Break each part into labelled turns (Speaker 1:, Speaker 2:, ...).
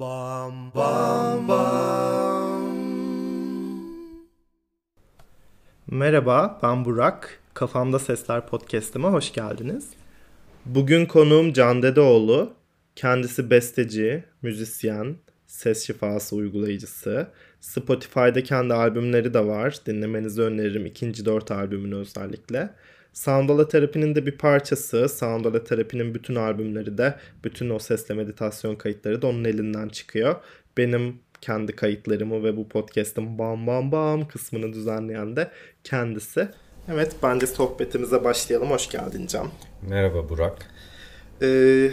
Speaker 1: Bam bam bam. Merhaba, ben Burak. Kafamda Sesler podcast'ime hoş geldiniz. Bugün konuğum Can Dedeoğlu. Kendisi besteci, müzisyen, ses şifası uygulayıcısı. Spotify'da kendi albümleri de var. Dinlemenizi öneririm ikinci dört albümünü özellikle. Soundala Terapi'nin de bir parçası. Soundala Terapi'nin bütün albümleri de, bütün o sesle meditasyon kayıtları da onun elinden çıkıyor. Benim kendi kayıtlarımı ve bu podcast'ın bam bam bam kısmını düzenleyen de kendisi. Evet bence sohbetimize başlayalım. Hoş geldin Can.
Speaker 2: Merhaba Burak.
Speaker 1: Ee,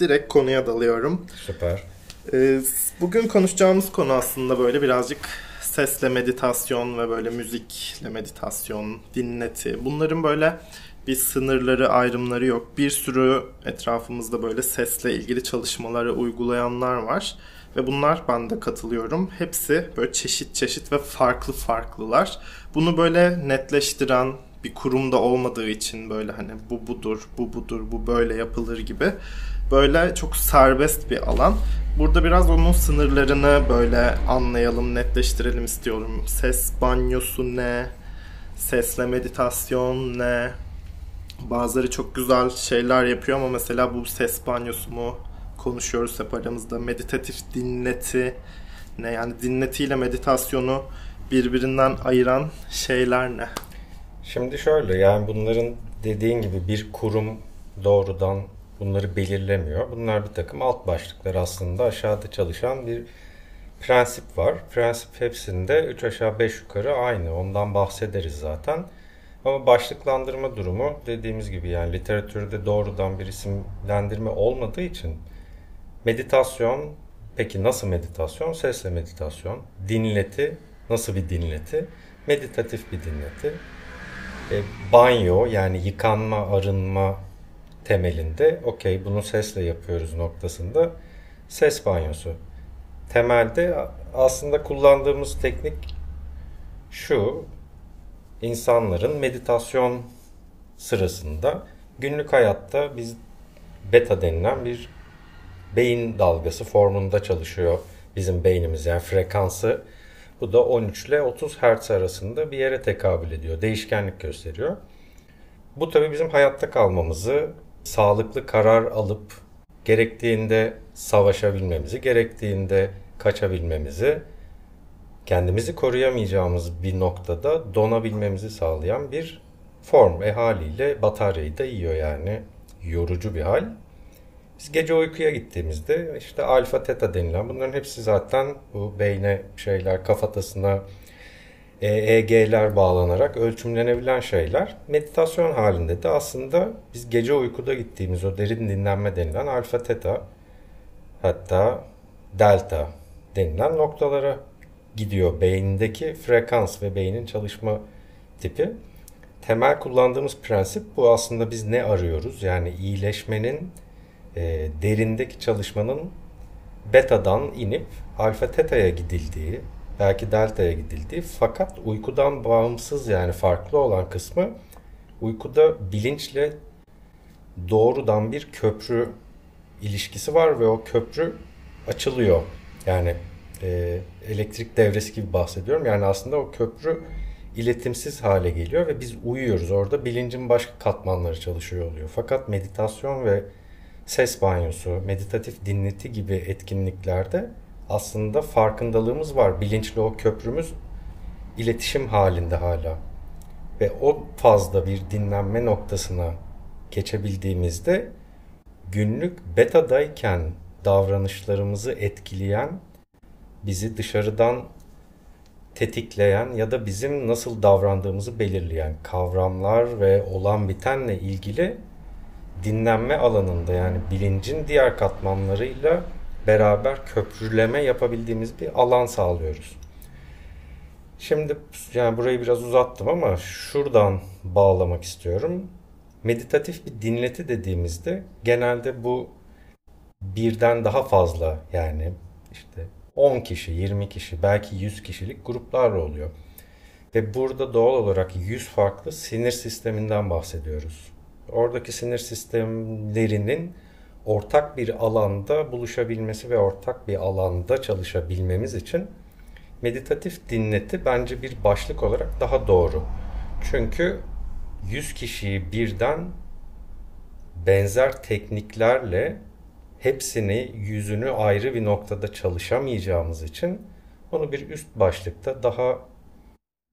Speaker 1: direkt konuya dalıyorum.
Speaker 2: Süper.
Speaker 1: Ee, bugün konuşacağımız konu aslında böyle birazcık sesle meditasyon ve böyle müzikle meditasyon, dinleti. Bunların böyle bir sınırları, ayrımları yok. Bir sürü etrafımızda böyle sesle ilgili çalışmaları uygulayanlar var. Ve bunlar ben de katılıyorum. Hepsi böyle çeşit çeşit ve farklı farklılar. Bunu böyle netleştiren bir kurumda olmadığı için böyle hani bu budur, bu budur, bu böyle yapılır gibi böyle çok serbest bir alan. Burada biraz onun sınırlarını böyle anlayalım, netleştirelim istiyorum. Ses banyosu ne? Sesle meditasyon ne? Bazıları çok güzel şeyler yapıyor ama mesela bu ses banyosu mu konuşuyoruz hep aramızda. Meditatif dinleti ne? Yani dinletiyle meditasyonu birbirinden ayıran şeyler ne?
Speaker 2: Şimdi şöyle yani bunların dediğin gibi bir kurum doğrudan bunları belirlemiyor. Bunlar bir takım alt başlıklar aslında aşağıda çalışan bir prensip var. Prensip hepsinde 3 aşağı 5 yukarı aynı. Ondan bahsederiz zaten. Ama başlıklandırma durumu dediğimiz gibi yani literatürde doğrudan bir isimlendirme olmadığı için meditasyon peki nasıl meditasyon? Sesle meditasyon. Dinleti nasıl bir dinleti? Meditatif bir dinleti. E, banyo yani yıkanma, arınma temelinde okey bunu sesle yapıyoruz noktasında ses banyosu. Temelde aslında kullandığımız teknik şu insanların meditasyon sırasında günlük hayatta biz beta denilen bir beyin dalgası formunda çalışıyor bizim beynimiz yani frekansı bu da 13 ile 30 Hz arasında bir yere tekabül ediyor. Değişkenlik gösteriyor. Bu tabii bizim hayatta kalmamızı, sağlıklı karar alıp gerektiğinde savaşabilmemizi, gerektiğinde kaçabilmemizi, kendimizi koruyamayacağımız bir noktada donabilmemizi sağlayan bir form. E haliyle bataryayı da yiyor yani. Yorucu bir hal. Biz gece uykuya gittiğimizde işte alfa teta denilen bunların hepsi zaten bu beyne şeyler kafatasına EEG'ler bağlanarak ölçümlenebilen şeyler. Meditasyon halinde de aslında biz gece uykuda gittiğimiz o derin dinlenme denilen alfa teta hatta delta denilen noktalara gidiyor. Beyindeki frekans ve beynin çalışma tipi. Temel kullandığımız prensip bu aslında biz ne arıyoruz? Yani iyileşmenin e, derindeki çalışmanın beta'dan inip alfa teta'ya gidildiği, belki delta'ya gidildiği fakat uykudan bağımsız yani farklı olan kısmı uykuda bilinçle doğrudan bir köprü ilişkisi var ve o köprü açılıyor. Yani e, elektrik devresi gibi bahsediyorum. Yani aslında o köprü iletimsiz hale geliyor ve biz uyuyoruz. Orada bilincin başka katmanları çalışıyor oluyor. Fakat meditasyon ve ses banyosu, meditatif dinleti gibi etkinliklerde aslında farkındalığımız var. Bilinçli o köprümüz iletişim halinde hala. Ve o fazla bir dinlenme noktasına geçebildiğimizde günlük betadayken davranışlarımızı etkileyen, bizi dışarıdan tetikleyen ya da bizim nasıl davrandığımızı belirleyen kavramlar ve olan bitenle ilgili dinlenme alanında yani bilincin diğer katmanlarıyla beraber köprüleme yapabildiğimiz bir alan sağlıyoruz. Şimdi yani burayı biraz uzattım ama şuradan bağlamak istiyorum. Meditatif bir dinleti dediğimizde genelde bu birden daha fazla yani işte 10 kişi, 20 kişi, belki 100 kişilik gruplarla oluyor. Ve burada doğal olarak 100 farklı sinir sisteminden bahsediyoruz. Oradaki sinir sistemlerinin ortak bir alanda buluşabilmesi ve ortak bir alanda çalışabilmemiz için meditatif dinleti bence bir başlık olarak daha doğru. Çünkü 100 kişiyi birden benzer tekniklerle hepsini yüzünü ayrı bir noktada çalışamayacağımız için onu bir üst başlıkta daha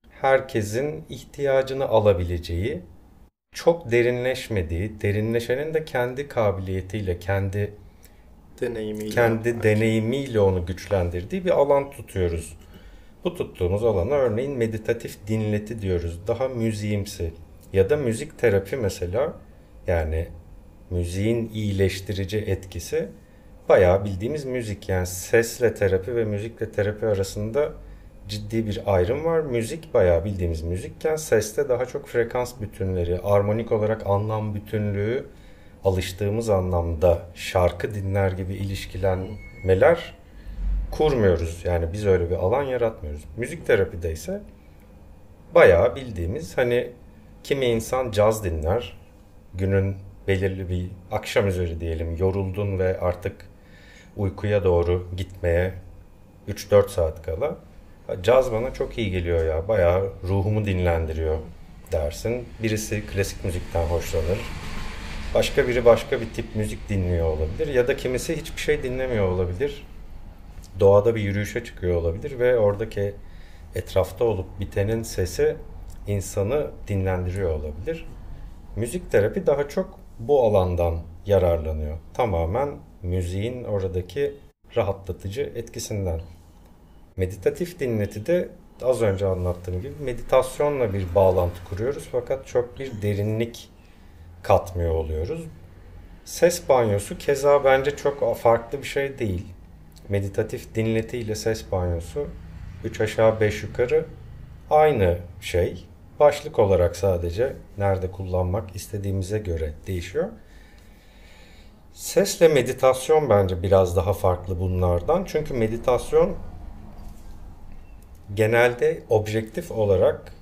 Speaker 2: herkesin ihtiyacını alabileceği, çok derinleşmediği, derinleşenin de kendi kabiliyetiyle, kendi
Speaker 1: deneyimiyle,
Speaker 2: kendi belki. deneyimiyle onu güçlendirdiği bir alan tutuyoruz. Bu tuttuğumuz alana örneğin meditatif dinleti diyoruz. Daha müziğimsi ya da müzik terapi mesela yani müziğin iyileştirici etkisi bayağı bildiğimiz müzik. Yani sesle terapi ve müzikle terapi arasında ciddi bir ayrım var. Müzik bayağı bildiğimiz müzikken seste daha çok frekans bütünleri, armonik olarak anlam bütünlüğü alıştığımız anlamda şarkı dinler gibi ilişkilenmeler kurmuyoruz. Yani biz öyle bir alan yaratmıyoruz. Müzik terapide ise bayağı bildiğimiz hani kimi insan caz dinler. Günün belirli bir akşam üzeri diyelim yoruldun ve artık uykuya doğru gitmeye 3-4 saat kala caz bana çok iyi geliyor ya bayağı ruhumu dinlendiriyor dersin. Birisi klasik müzikten hoşlanır. Başka biri başka bir tip müzik dinliyor olabilir ya da kimisi hiçbir şey dinlemiyor olabilir. Doğada bir yürüyüşe çıkıyor olabilir ve oradaki etrafta olup bitenin sesi insanı dinlendiriyor olabilir. Müzik terapi daha çok bu alandan yararlanıyor. Tamamen müziğin oradaki rahatlatıcı etkisinden. Meditatif dinleti de az önce anlattığım gibi meditasyonla bir bağlantı kuruyoruz fakat çok bir derinlik katmıyor oluyoruz. Ses banyosu keza bence çok farklı bir şey değil. Meditatif dinleti ile ses banyosu 3 aşağı 5 yukarı aynı şey. Başlık olarak sadece nerede kullanmak istediğimize göre değişiyor. Sesle meditasyon bence biraz daha farklı bunlardan. Çünkü meditasyon genelde objektif olarak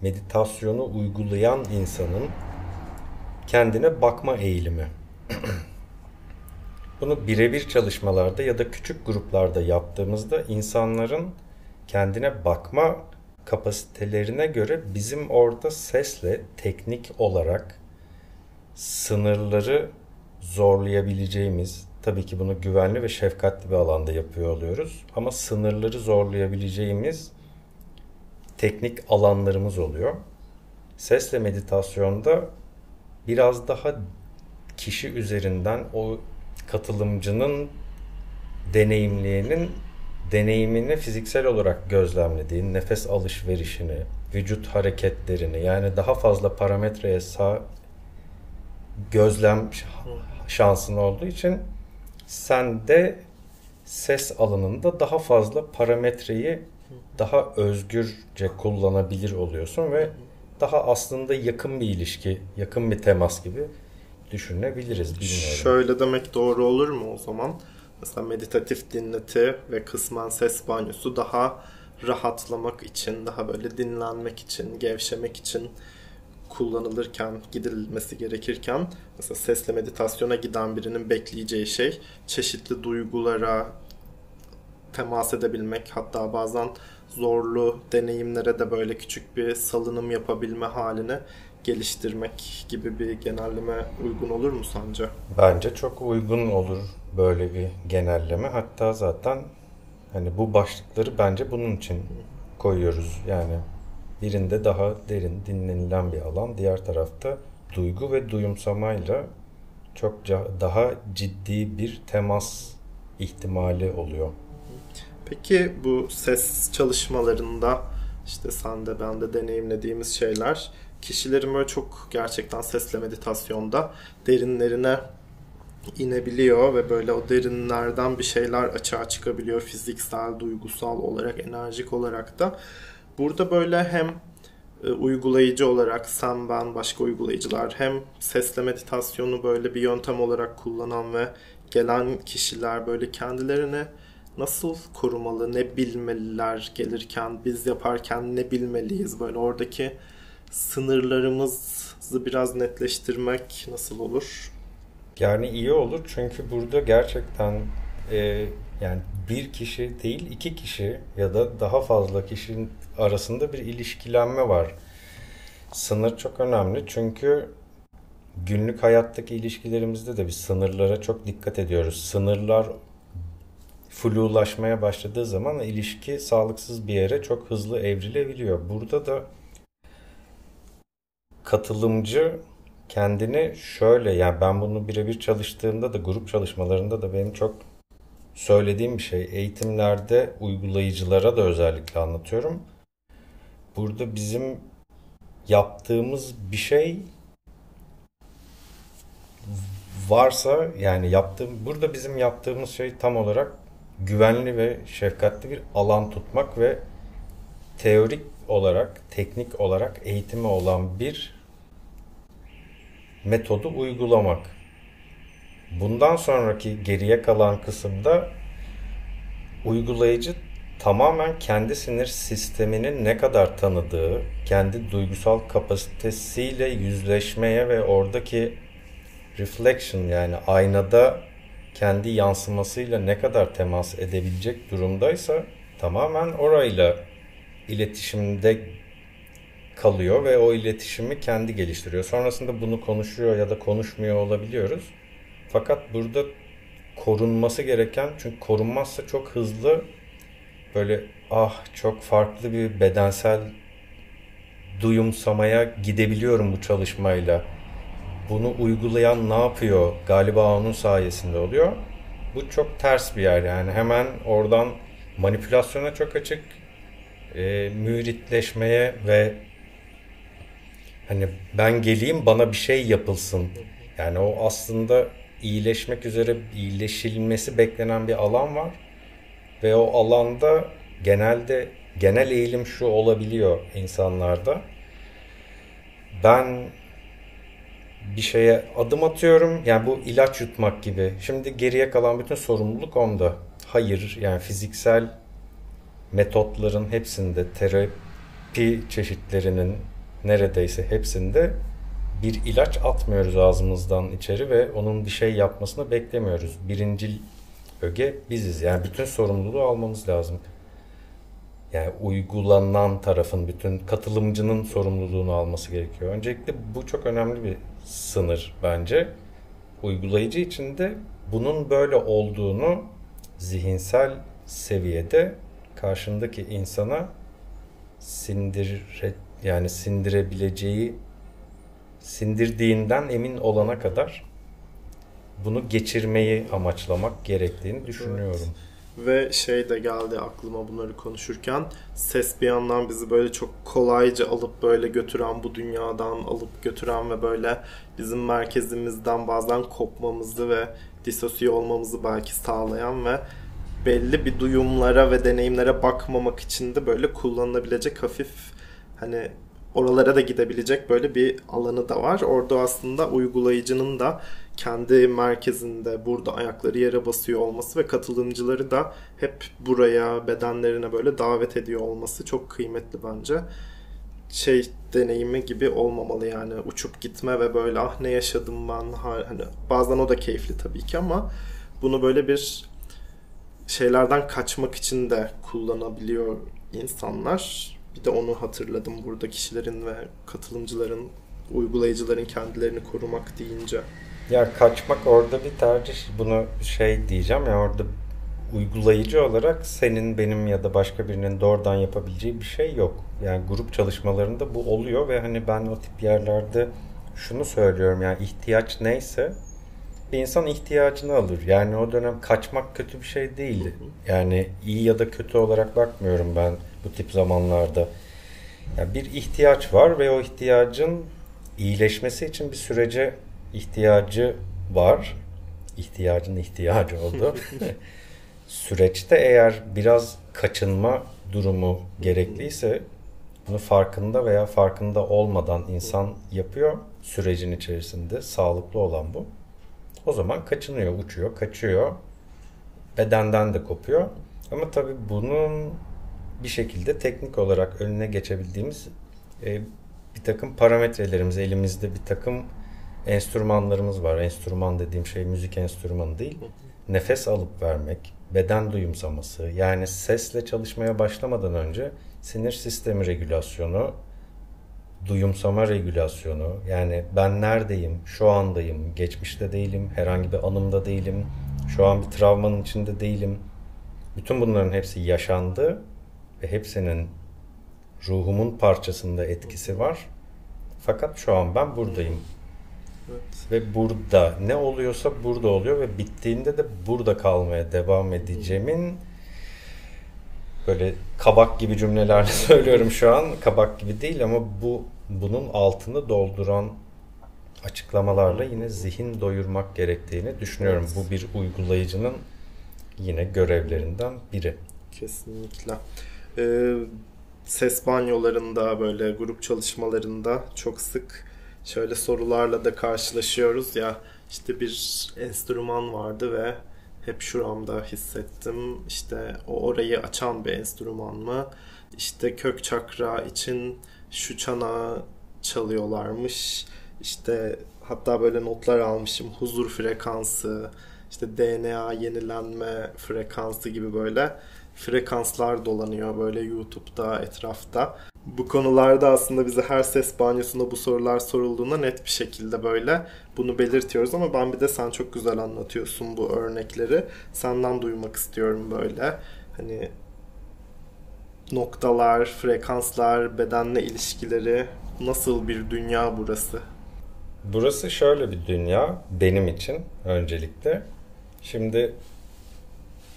Speaker 2: meditasyonu uygulayan insanın kendine bakma eğilimi. Bunu birebir çalışmalarda ya da küçük gruplarda yaptığımızda insanların kendine bakma kapasitelerine göre bizim orada sesle teknik olarak sınırları zorlayabileceğimiz, tabii ki bunu güvenli ve şefkatli bir alanda yapıyor oluyoruz. Ama sınırları zorlayabileceğimiz teknik alanlarımız oluyor. Sesle meditasyonda biraz daha kişi üzerinden o katılımcının deneyimliğinin deneyimini fiziksel olarak gözlemlediğin nefes alışverişini, vücut hareketlerini yani daha fazla parametreye sağ gözlem şansın olduğu için sen de ses alanında daha fazla parametreyi daha özgürce kullanabilir oluyorsun ve daha aslında yakın bir ilişki, yakın bir temas gibi düşünebiliriz. Bilmiyorum.
Speaker 1: Şöyle demek doğru olur mu o zaman? Mesela meditatif dinleti ve kısmen ses banyosu daha rahatlamak için, daha böyle dinlenmek için, gevşemek için kullanılırken, gidilmesi gerekirken mesela sesle meditasyona giden birinin bekleyeceği şey çeşitli duygulara temas edebilmek hatta bazen zorlu deneyimlere de böyle küçük bir salınım yapabilme halini geliştirmek gibi bir genelleme uygun olur mu sence?
Speaker 2: Bence çok uygun olur böyle bir genelleme. Hatta zaten hani bu başlıkları bence bunun için koyuyoruz. Yani birinde daha derin dinlenilen bir alan, diğer tarafta duygu ve duyumsamayla çok daha ciddi bir temas ihtimali oluyor.
Speaker 1: Peki bu ses çalışmalarında işte sen de ben de deneyimlediğimiz şeyler kişilerin böyle çok gerçekten sesle meditasyonda derinlerine inebiliyor ve böyle o derinlerden bir şeyler açığa çıkabiliyor fiziksel, duygusal olarak, enerjik olarak da. Burada böyle hem e, uygulayıcı olarak sen ben başka uygulayıcılar hem sesle meditasyonu böyle bir yöntem olarak kullanan ve gelen kişiler böyle kendilerini nasıl korumalı, ne bilmeliler gelirken, biz yaparken ne bilmeliyiz böyle oradaki sınırlarımızı biraz netleştirmek nasıl olur?
Speaker 2: Yani iyi olur çünkü burada gerçekten e, yani bir kişi değil iki kişi ya da daha fazla kişinin arasında bir ilişkilenme var. Sınır çok önemli çünkü günlük hayattaki ilişkilerimizde de biz sınırlara çok dikkat ediyoruz. Sınırlar flulaşmaya başladığı zaman ilişki sağlıksız bir yere çok hızlı evrilebiliyor. Burada da katılımcı kendini şöyle yani ben bunu birebir çalıştığımda da grup çalışmalarında da benim çok söylediğim bir şey. Eğitimlerde uygulayıcılara da özellikle anlatıyorum. Burada bizim yaptığımız bir şey varsa yani yaptığım burada bizim yaptığımız şey tam olarak güvenli ve şefkatli bir alan tutmak ve teorik olarak, teknik olarak eğitimi olan bir metodu uygulamak. Bundan sonraki geriye kalan kısımda uygulayıcı tamamen kendi sinir sisteminin ne kadar tanıdığı, kendi duygusal kapasitesiyle yüzleşmeye ve oradaki reflection yani aynada kendi yansımasıyla ne kadar temas edebilecek durumdaysa tamamen orayla iletişimde kalıyor ve o iletişimi kendi geliştiriyor. Sonrasında bunu konuşuyor ya da konuşmuyor olabiliyoruz. Fakat burada korunması gereken çünkü korunmazsa çok hızlı böyle ah çok farklı bir bedensel duyumsamaya gidebiliyorum bu çalışmayla. Bunu uygulayan ne yapıyor? Galiba onun sayesinde oluyor. Bu çok ters bir yer yani. Hemen oradan manipülasyona çok açık, e, müritleşmeye ve hani ben geleyim bana bir şey yapılsın. Yani o aslında iyileşmek üzere iyileşilmesi beklenen bir alan var. Ve o alanda genelde genel eğilim şu olabiliyor insanlarda. Ben bir şeye adım atıyorum. Yani bu ilaç yutmak gibi. Şimdi geriye kalan bütün sorumluluk onda. Hayır yani fiziksel metotların hepsinde terapi çeşitlerinin neredeyse hepsinde bir ilaç atmıyoruz ağzımızdan içeri ve onun bir şey yapmasını beklemiyoruz. Birincil öge biziz. Yani bütün sorumluluğu almamız lazım. Yani uygulanan tarafın, bütün katılımcının sorumluluğunu alması gerekiyor. Öncelikle bu çok önemli bir sınır bence. Uygulayıcı için de bunun böyle olduğunu zihinsel seviyede karşındaki insana sindire yani sindirebileceği sindirdiğinden emin olana kadar bunu geçirmeyi amaçlamak gerektiğini düşünüyorum. Evet.
Speaker 1: Ve şey de geldi aklıma bunları konuşurken ses bir yandan bizi böyle çok kolayca alıp böyle götüren bu dünyadan alıp götüren ve böyle bizim merkezimizden bazen kopmamızı ve disosiye olmamızı belki sağlayan ve belli bir duyumlara ve deneyimlere bakmamak için de böyle kullanılabilecek hafif hani oralara da gidebilecek böyle bir alanı da var. Orada aslında uygulayıcının da kendi merkezinde burada ayakları yere basıyor olması ve katılımcıları da hep buraya bedenlerine böyle davet ediyor olması çok kıymetli bence. Şey deneyimi gibi olmamalı yani uçup gitme ve böyle ah ne yaşadım ben hani bazen o da keyifli tabii ki ama bunu böyle bir şeylerden kaçmak için de kullanabiliyor insanlar. Bir de onu hatırladım burada kişilerin ve katılımcıların, uygulayıcıların kendilerini korumak deyince.
Speaker 2: Ya kaçmak orada bir tercih. Bunu şey diyeceğim ya orada uygulayıcı olarak senin benim ya da başka birinin doğrudan yapabileceği bir şey yok. Yani grup çalışmalarında bu oluyor ve hani ben o tip yerlerde şunu söylüyorum yani ihtiyaç neyse bir insan ihtiyacını alır. Yani o dönem kaçmak kötü bir şey değil. Yani iyi ya da kötü olarak bakmıyorum ben bu tip zamanlarda. Yani bir ihtiyaç var ve o ihtiyacın iyileşmesi için bir sürece ihtiyacı var. İhtiyacın ihtiyacı oldu. Süreçte eğer biraz kaçınma durumu gerekliyse bunu farkında veya farkında olmadan insan yapıyor sürecin içerisinde sağlıklı olan bu. O zaman kaçınıyor, uçuyor, kaçıyor. Bedenden de kopuyor. Ama tabii bunun bir şekilde teknik olarak önüne geçebildiğimiz e, bir takım parametrelerimiz, elimizde bir takım enstrümanlarımız var. Enstrüman dediğim şey müzik enstrümanı değil. Nefes alıp vermek, beden duyumsaması. Yani sesle çalışmaya başlamadan önce sinir sistemi regülasyonu, duyumsama regülasyonu. Yani ben neredeyim, şu andayım, geçmişte değilim, herhangi bir anımda değilim, şu an bir travmanın içinde değilim. Bütün bunların hepsi yaşandı ve hepsinin ruhumun parçasında etkisi var. Fakat şu an ben buradayım. Evet. Ve burada ne oluyorsa burada oluyor ve bittiğinde de burada kalmaya devam edeceğimin böyle kabak gibi cümlelerle söylüyorum şu an. Kabak gibi değil ama bu bunun altını dolduran açıklamalarla yine zihin doyurmak gerektiğini düşünüyorum. Evet. Bu bir uygulayıcının yine görevlerinden biri.
Speaker 1: Kesinlikle. Ee, ses banyolarında böyle grup çalışmalarında çok sık şöyle sorularla da karşılaşıyoruz ya işte bir enstrüman vardı ve hep şuramda hissettim. İşte o orayı açan bir enstrüman mı? İşte kök çakra için şu çanağı çalıyorlarmış. İşte hatta böyle notlar almışım. Huzur frekansı, işte DNA yenilenme frekansı gibi böyle frekanslar dolanıyor böyle YouTube'da, etrafta. Bu konularda aslında bize her ses banyosunda bu sorular sorulduğunda net bir şekilde böyle bunu belirtiyoruz ama ben bir de sen çok güzel anlatıyorsun bu örnekleri. Senden duymak istiyorum böyle. Hani noktalar, frekanslar, bedenle ilişkileri nasıl bir dünya burası?
Speaker 2: Burası şöyle bir dünya benim için öncelikle. Şimdi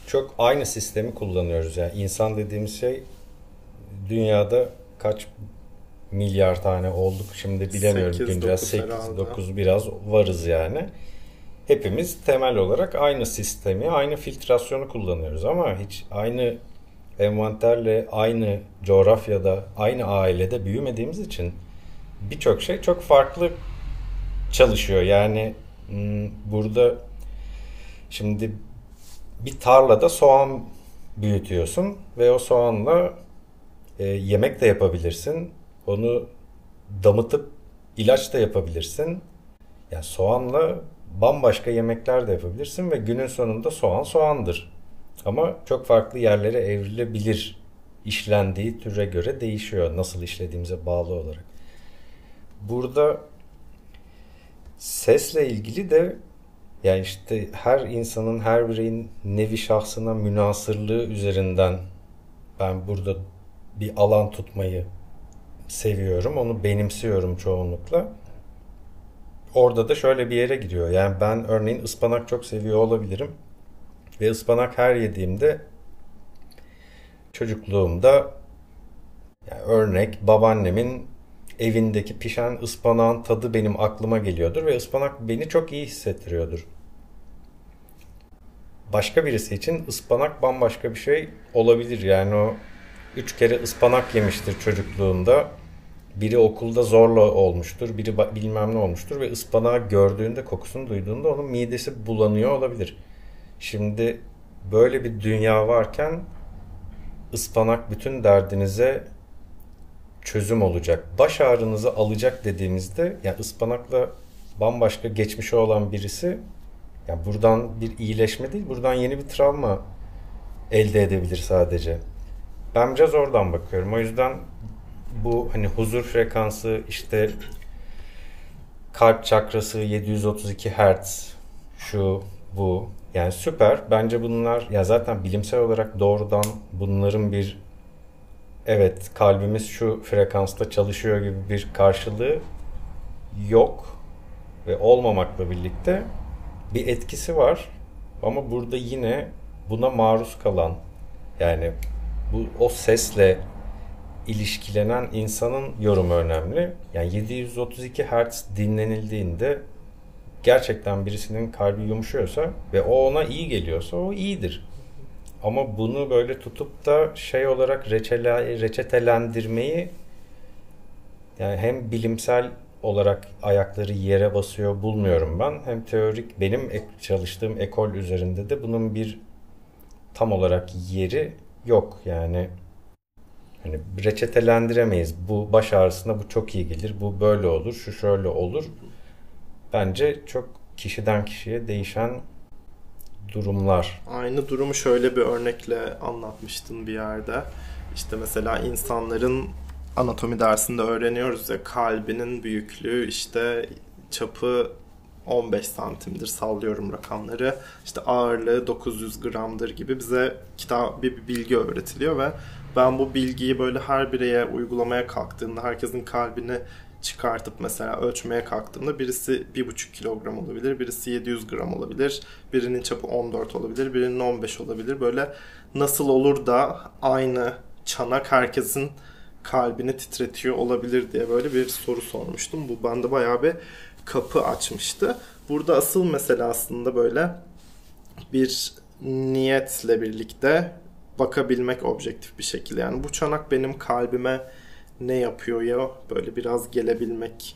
Speaker 2: çok aynı sistemi kullanıyoruz. Yani insan dediğimiz şey dünyada kaç milyar tane olduk şimdi bilemiyorum 8, güncel 8 9 biraz varız yani. Hepimiz temel olarak aynı sistemi, aynı filtrasyonu kullanıyoruz ama hiç aynı envanterle aynı coğrafyada, aynı ailede büyümediğimiz için birçok şey çok farklı çalışıyor. Yani hmm, burada şimdi bir tarlada soğan büyütüyorsun ve o soğanla e, yemek de yapabilirsin. Onu damıtıp ilaç da yapabilirsin. Yani soğanla bambaşka yemekler de yapabilirsin ve günün sonunda soğan soğandır. Ama çok farklı yerlere evrilebilir. İşlendiği türe göre değişiyor. Nasıl işlediğimize bağlı olarak. Burada sesle ilgili de yani işte her insanın, her bireyin nevi şahsına münasırlığı üzerinden ben burada bir alan tutmayı seviyorum. Onu benimsiyorum çoğunlukla. Orada da şöyle bir yere gidiyor. Yani ben örneğin ıspanak çok seviyor olabilirim. Ve ıspanak her yediğimde çocukluğumda yani örnek babaannemin evindeki pişen ıspanağın tadı benim aklıma geliyordur ve ıspanak beni çok iyi hissettiriyordur. Başka birisi için ıspanak bambaşka bir şey olabilir. Yani o üç kere ıspanak yemiştir çocukluğunda. Biri okulda zorla olmuştur, biri bilmem ne olmuştur ve ıspanağı gördüğünde, kokusunu duyduğunda onun midesi bulanıyor olabilir. Şimdi böyle bir dünya varken ıspanak bütün derdinize çözüm olacak. Baş ağrınızı alacak dediğimizde yani ıspanakla bambaşka geçmişi olan birisi yani buradan bir iyileşme değil, buradan yeni bir travma elde edebilir sadece. Ben biraz oradan bakıyorum. O yüzden bu hani huzur frekansı işte kalp çakrası 732 Hz şu bu yani süper. Bence bunlar ya zaten bilimsel olarak doğrudan bunların bir evet kalbimiz şu frekansta çalışıyor gibi bir karşılığı yok ve olmamakla birlikte bir etkisi var. Ama burada yine buna maruz kalan yani bu o sesle ilişkilenen insanın yorumu önemli. Yani 732 Hz dinlenildiğinde gerçekten birisinin kalbi yumuşuyorsa ve o ona iyi geliyorsa o iyidir. Ama bunu böyle tutup da şey olarak reçele, reçetelendirmeyi yani hem bilimsel olarak ayakları yere basıyor bulmuyorum ben. Hem teorik benim çalıştığım ekol üzerinde de bunun bir tam olarak yeri yok. Yani hani reçetelendiremeyiz. Bu baş ağrısına bu çok iyi gelir. Bu böyle olur, şu şöyle olur. bence çok kişiden kişiye değişen durumlar.
Speaker 1: Aynı durumu şöyle bir örnekle anlatmıştın bir yerde. İşte mesela insanların anatomi dersinde öğreniyoruz ya kalbinin büyüklüğü işte çapı 15 santimdir sallıyorum rakamları. İşte ağırlığı 900 gramdır gibi bize kitap bir, bilgi öğretiliyor ve ben bu bilgiyi böyle her bireye uygulamaya kalktığımda herkesin kalbini çıkartıp mesela ölçmeye kalktığımda birisi 1,5 kilogram olabilir, birisi 700 gram olabilir, birinin çapı 14 olabilir, birinin 15 olabilir. Böyle nasıl olur da aynı çanak herkesin kalbini titretiyor olabilir diye böyle bir soru sormuştum. Bu bende bayağı bir kapı açmıştı. Burada asıl mesele aslında böyle bir niyetle birlikte bakabilmek objektif bir şekilde. Yani bu çanak benim kalbime ne yapıyor ya böyle biraz gelebilmek.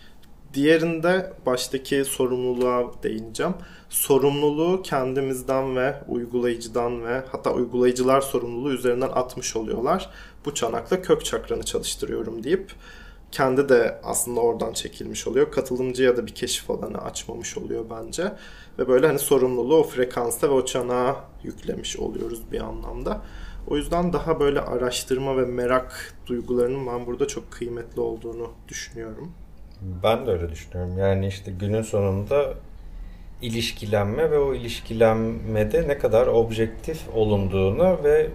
Speaker 1: Diğerinde baştaki sorumluluğa değineceğim. Sorumluluğu kendimizden ve uygulayıcıdan ve hatta uygulayıcılar sorumluluğu üzerinden atmış oluyorlar. Bu çanakla kök çakranı çalıştırıyorum deyip kendi de aslında oradan çekilmiş oluyor. Katılımcıya da bir keşif alanı açmamış oluyor bence. Ve böyle hani sorumluluğu o frekansta ve o çanağa yüklemiş oluyoruz bir anlamda. O yüzden daha böyle araştırma ve merak duygularının ben burada çok kıymetli olduğunu düşünüyorum.
Speaker 2: Ben de öyle düşünüyorum. Yani işte günün sonunda ilişkilenme ve o ilişkilenmede ne kadar objektif olunduğunu ve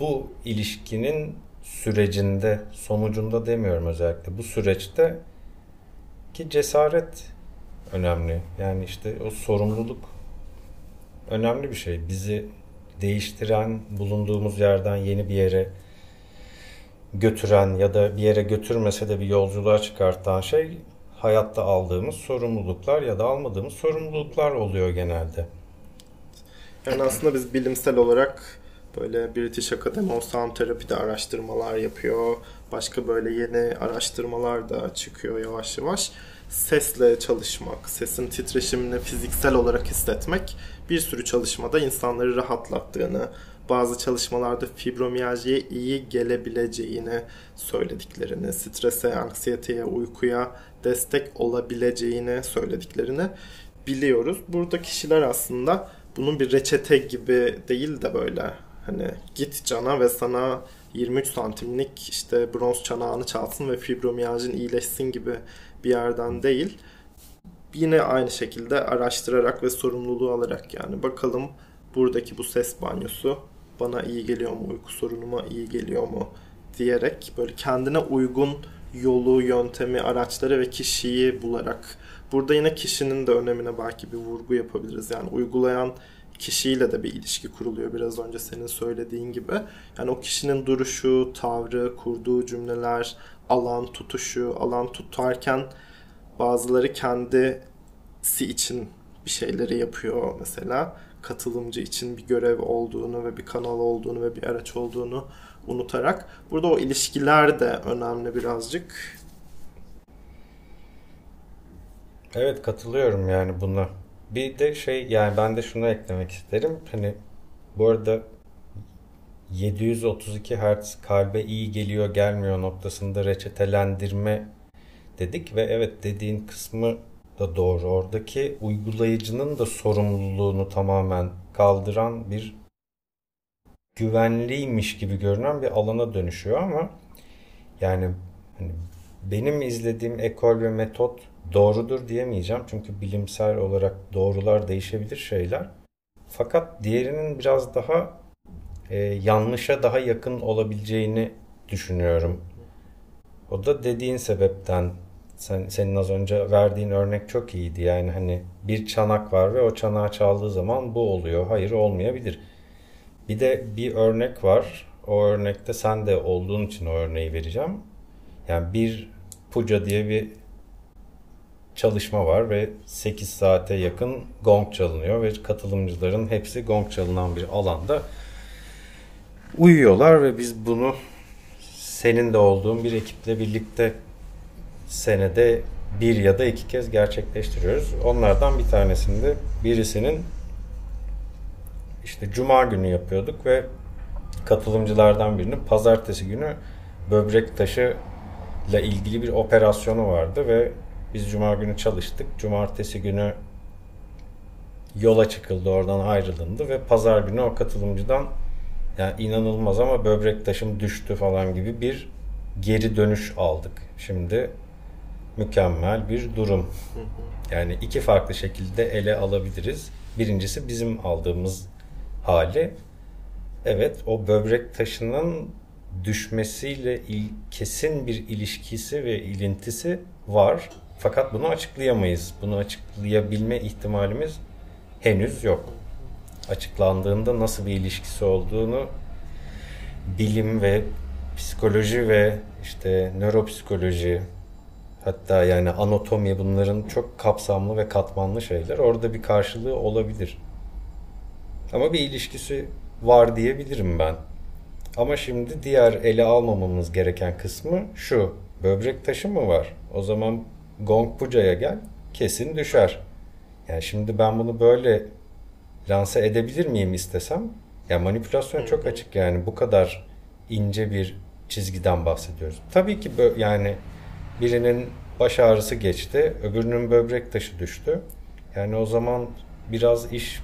Speaker 2: bu ilişkinin sürecinde, sonucunda demiyorum özellikle. Bu süreçte ki cesaret önemli. Yani işte o sorumluluk önemli bir şey. Bizi değiştiren, bulunduğumuz yerden yeni bir yere götüren ya da bir yere götürmese de bir yolculuğa çıkartan şey hayatta aldığımız sorumluluklar ya da almadığımız sorumluluklar oluyor genelde.
Speaker 1: Yani aslında biz bilimsel olarak böyle British Academy of Sound Therapy'de araştırmalar yapıyor. Başka böyle yeni araştırmalar da çıkıyor yavaş yavaş. Sesle çalışmak, sesin titreşimini fiziksel olarak hissetmek bir sürü çalışmada insanları rahatlattığını, bazı çalışmalarda fibromiyaljiye iyi gelebileceğini söylediklerini, strese, anksiyeteye, uykuya destek olabileceğini söylediklerini biliyoruz. Burada kişiler aslında bunun bir reçete gibi değil de böyle hani git cana ve sana 23 santimlik işte bronz çanağını çalsın ve fibromiyajin iyileşsin gibi bir yerden değil. Yine aynı şekilde araştırarak ve sorumluluğu alarak yani bakalım buradaki bu ses banyosu bana iyi geliyor mu, uyku sorunuma iyi geliyor mu diyerek böyle kendine uygun yolu, yöntemi, araçları ve kişiyi bularak burada yine kişinin de önemine belki bir vurgu yapabiliriz. Yani uygulayan kişiyle de bir ilişki kuruluyor biraz önce senin söylediğin gibi. Yani o kişinin duruşu, tavrı, kurduğu cümleler, alan tutuşu, alan tutarken bazıları kendisi için bir şeyleri yapıyor mesela. Katılımcı için bir görev olduğunu ve bir kanal olduğunu ve bir araç olduğunu unutarak. Burada o ilişkiler de önemli birazcık.
Speaker 2: Evet katılıyorum yani buna. Bir de şey yani ben de şunu eklemek isterim. Hani bu arada 732 Hz kalbe iyi geliyor gelmiyor noktasında reçetelendirme dedik ve evet dediğin kısmı da doğru. Oradaki uygulayıcının da sorumluluğunu tamamen kaldıran bir güvenliymiş gibi görünen bir alana dönüşüyor ama yani hani benim izlediğim ekol ve metot doğrudur diyemeyeceğim. Çünkü bilimsel olarak doğrular değişebilir şeyler. Fakat diğerinin biraz daha e, yanlışa daha yakın olabileceğini düşünüyorum. O da dediğin sebepten sen, senin az önce verdiğin örnek çok iyiydi. Yani hani bir çanak var ve o çanağı çaldığı zaman bu oluyor. Hayır olmayabilir. Bir de bir örnek var. O örnekte sen de olduğun için o örneği vereceğim. Yani bir puca diye bir çalışma var ve 8 saate yakın gong çalınıyor ve katılımcıların hepsi gong çalınan bir alanda uyuyorlar ve biz bunu senin de olduğun bir ekiple birlikte senede bir ya da iki kez gerçekleştiriyoruz. Onlardan bir tanesinde birisinin işte cuma günü yapıyorduk ve katılımcılardan birinin pazartesi günü böbrek taşı ile ilgili bir operasyonu vardı ve Biz cuma günü çalıştık. Cumartesi günü yola çıkıldı, oradan ayrılındı ve pazar günü o katılımcıdan yani inanılmaz ama böbrek taşım düştü falan gibi bir geri dönüş aldık. Şimdi mükemmel bir durum. Yani iki farklı şekilde ele alabiliriz. Birincisi bizim aldığımız hali. Evet o böbrek taşının düşmesiyle il, kesin bir ilişkisi ve ilintisi var. Fakat bunu açıklayamayız. Bunu açıklayabilme ihtimalimiz henüz yok. Açıklandığında nasıl bir ilişkisi olduğunu bilim ve psikoloji ve işte nöropsikoloji hatta yani anatomi bunların çok kapsamlı ve katmanlı şeyler. Orada bir karşılığı olabilir. Ama bir ilişkisi var diyebilirim ben. Ama şimdi diğer ele almamamız gereken kısmı şu. Böbrek taşı mı var? O zaman Gong Puja'ya gel kesin düşer. Yani şimdi ben bunu böyle lanse edebilir miyim istesem? Yani manipülasyon çok açık yani bu kadar ince bir çizgiden bahsediyoruz. Tabii ki yani birinin baş ağrısı geçti, öbürünün böbrek taşı düştü. Yani o zaman biraz iş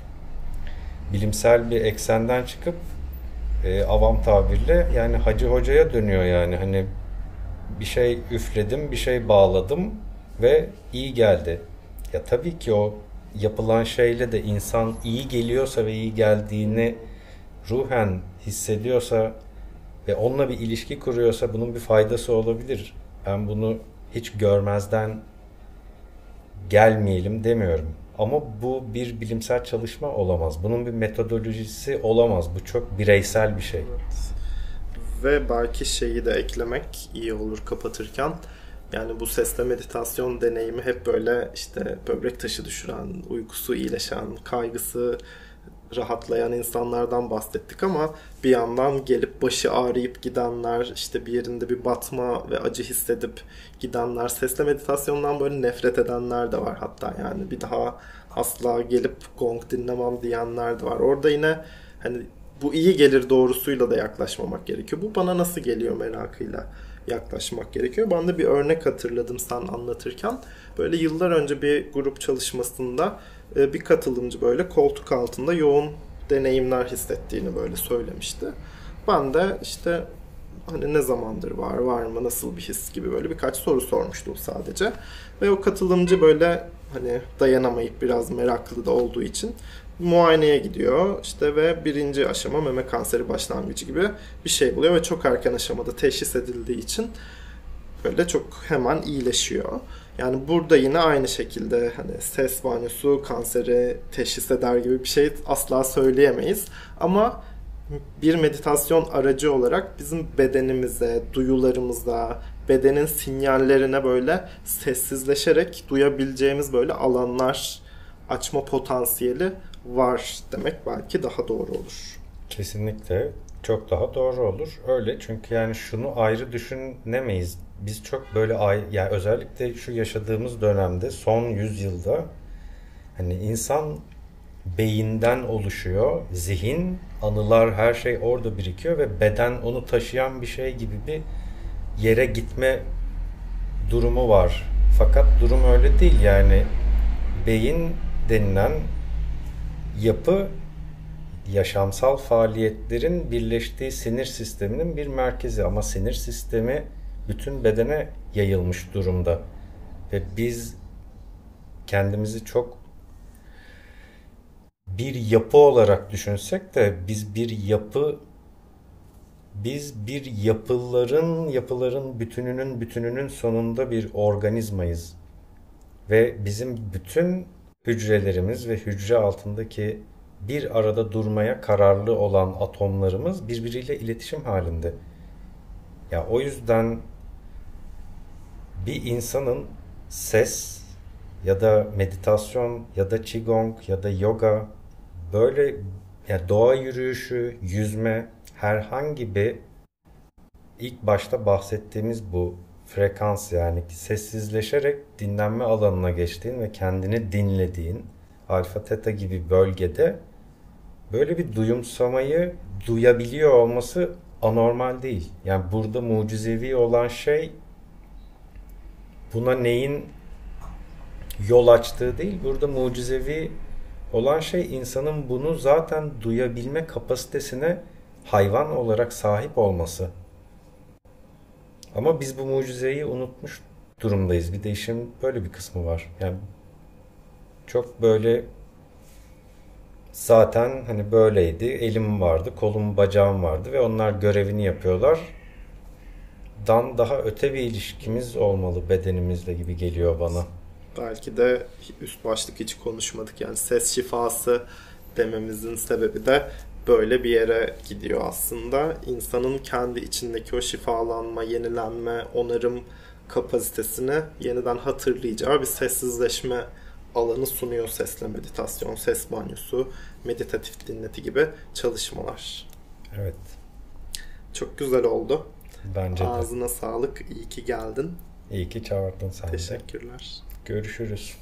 Speaker 2: bilimsel bir eksenden çıkıp e, avam tabirle yani hacı hocaya dönüyor yani hani bir şey üfledim, bir şey bağladım ve iyi geldi. Ya tabii ki o yapılan şeyle de insan iyi geliyorsa ve iyi geldiğini ruhen hissediyorsa ve onunla bir ilişki kuruyorsa bunun bir faydası olabilir. Ben bunu hiç görmezden gelmeyelim demiyorum. Ama bu bir bilimsel çalışma olamaz. Bunun bir metodolojisi olamaz. Bu çok bireysel bir şey. Evet.
Speaker 1: Ve belki şeyi de eklemek iyi olur kapatırken. Yani bu sesle meditasyon deneyimi hep böyle işte böbrek taşı düşüren, uykusu iyileşen, kaygısı rahatlayan insanlardan bahsettik ama bir yandan gelip başı ağrıyıp gidenler, işte bir yerinde bir batma ve acı hissedip gidenler, sesle meditasyondan böyle nefret edenler de var hatta yani bir daha asla gelip gong dinlemem diyenler de var. Orada yine hani bu iyi gelir doğrusuyla da yaklaşmamak gerekiyor. Bu bana nasıl geliyor merakıyla yaklaşmak gerekiyor. Ben de bir örnek hatırladım sen anlatırken. Böyle yıllar önce bir grup çalışmasında e, bir katılımcı böyle koltuk altında yoğun deneyimler hissettiğini böyle söylemişti. Ben de işte hani ne zamandır var, var mı, nasıl bir his gibi böyle birkaç soru sormuştum sadece. Ve o katılımcı böyle hani dayanamayıp biraz meraklı da olduğu için muayeneye gidiyor işte ve birinci aşama meme kanseri başlangıcı gibi bir şey buluyor ve çok erken aşamada teşhis edildiği için böyle çok hemen iyileşiyor. Yani burada yine aynı şekilde hani ses banyosu kanseri teşhis eder gibi bir şey asla söyleyemeyiz. Ama bir meditasyon aracı olarak bizim bedenimize, duyularımıza, bedenin sinyallerine böyle sessizleşerek duyabileceğimiz böyle alanlar açma potansiyeli var demek belki daha doğru olur.
Speaker 2: Kesinlikle çok daha doğru olur. Öyle çünkü yani şunu ayrı düşünemeyiz. Biz çok böyle ay yani özellikle şu yaşadığımız dönemde son yüzyılda hani insan beyinden oluşuyor. Zihin, anılar her şey orada birikiyor ve beden onu taşıyan bir şey gibi bir yere gitme durumu var. Fakat durum öyle değil yani beyin denilen yapı yaşamsal faaliyetlerin birleştiği sinir sisteminin bir merkezi ama sinir sistemi bütün bedene yayılmış durumda ve biz kendimizi çok bir yapı olarak düşünsek de biz bir yapı biz bir yapıların yapıların bütününün bütününün sonunda bir organizmayız. Ve bizim bütün hücrelerimiz ve hücre altındaki bir arada durmaya kararlı olan atomlarımız birbiriyle iletişim halinde. Ya o yüzden bir insanın ses ya da meditasyon ya da qigong ya da yoga böyle ya doğa yürüyüşü, yüzme herhangi bir ilk başta bahsettiğimiz bu frekans yani sessizleşerek dinlenme alanına geçtiğin ve kendini dinlediğin alfa teta gibi bölgede böyle bir duyumsamayı duyabiliyor olması anormal değil. Yani burada mucizevi olan şey buna neyin yol açtığı değil. Burada mucizevi olan şey insanın bunu zaten duyabilme kapasitesine hayvan olarak sahip olması. Ama biz bu mucizeyi unutmuş durumdayız. Bir de işin böyle bir kısmı var. Yani çok böyle zaten hani böyleydi. Elim vardı, kolum, bacağım vardı ve onlar görevini yapıyorlar. Dan daha öte bir ilişkimiz olmalı bedenimizle gibi geliyor bana.
Speaker 1: Belki de üst başlık hiç konuşmadık. Yani ses şifası dememizin sebebi de böyle bir yere gidiyor aslında. İnsanın kendi içindeki o şifalanma, yenilenme, onarım kapasitesini yeniden hatırlayacağı bir sessizleşme alanı sunuyor sesle meditasyon, ses banyosu, meditatif dinleti gibi çalışmalar.
Speaker 2: Evet.
Speaker 1: Çok güzel oldu.
Speaker 2: Bence de.
Speaker 1: Ağzına sağlık. İyi ki geldin.
Speaker 2: İyi ki çağırdın sen de.
Speaker 1: Teşekkürler.
Speaker 2: Görüşürüz.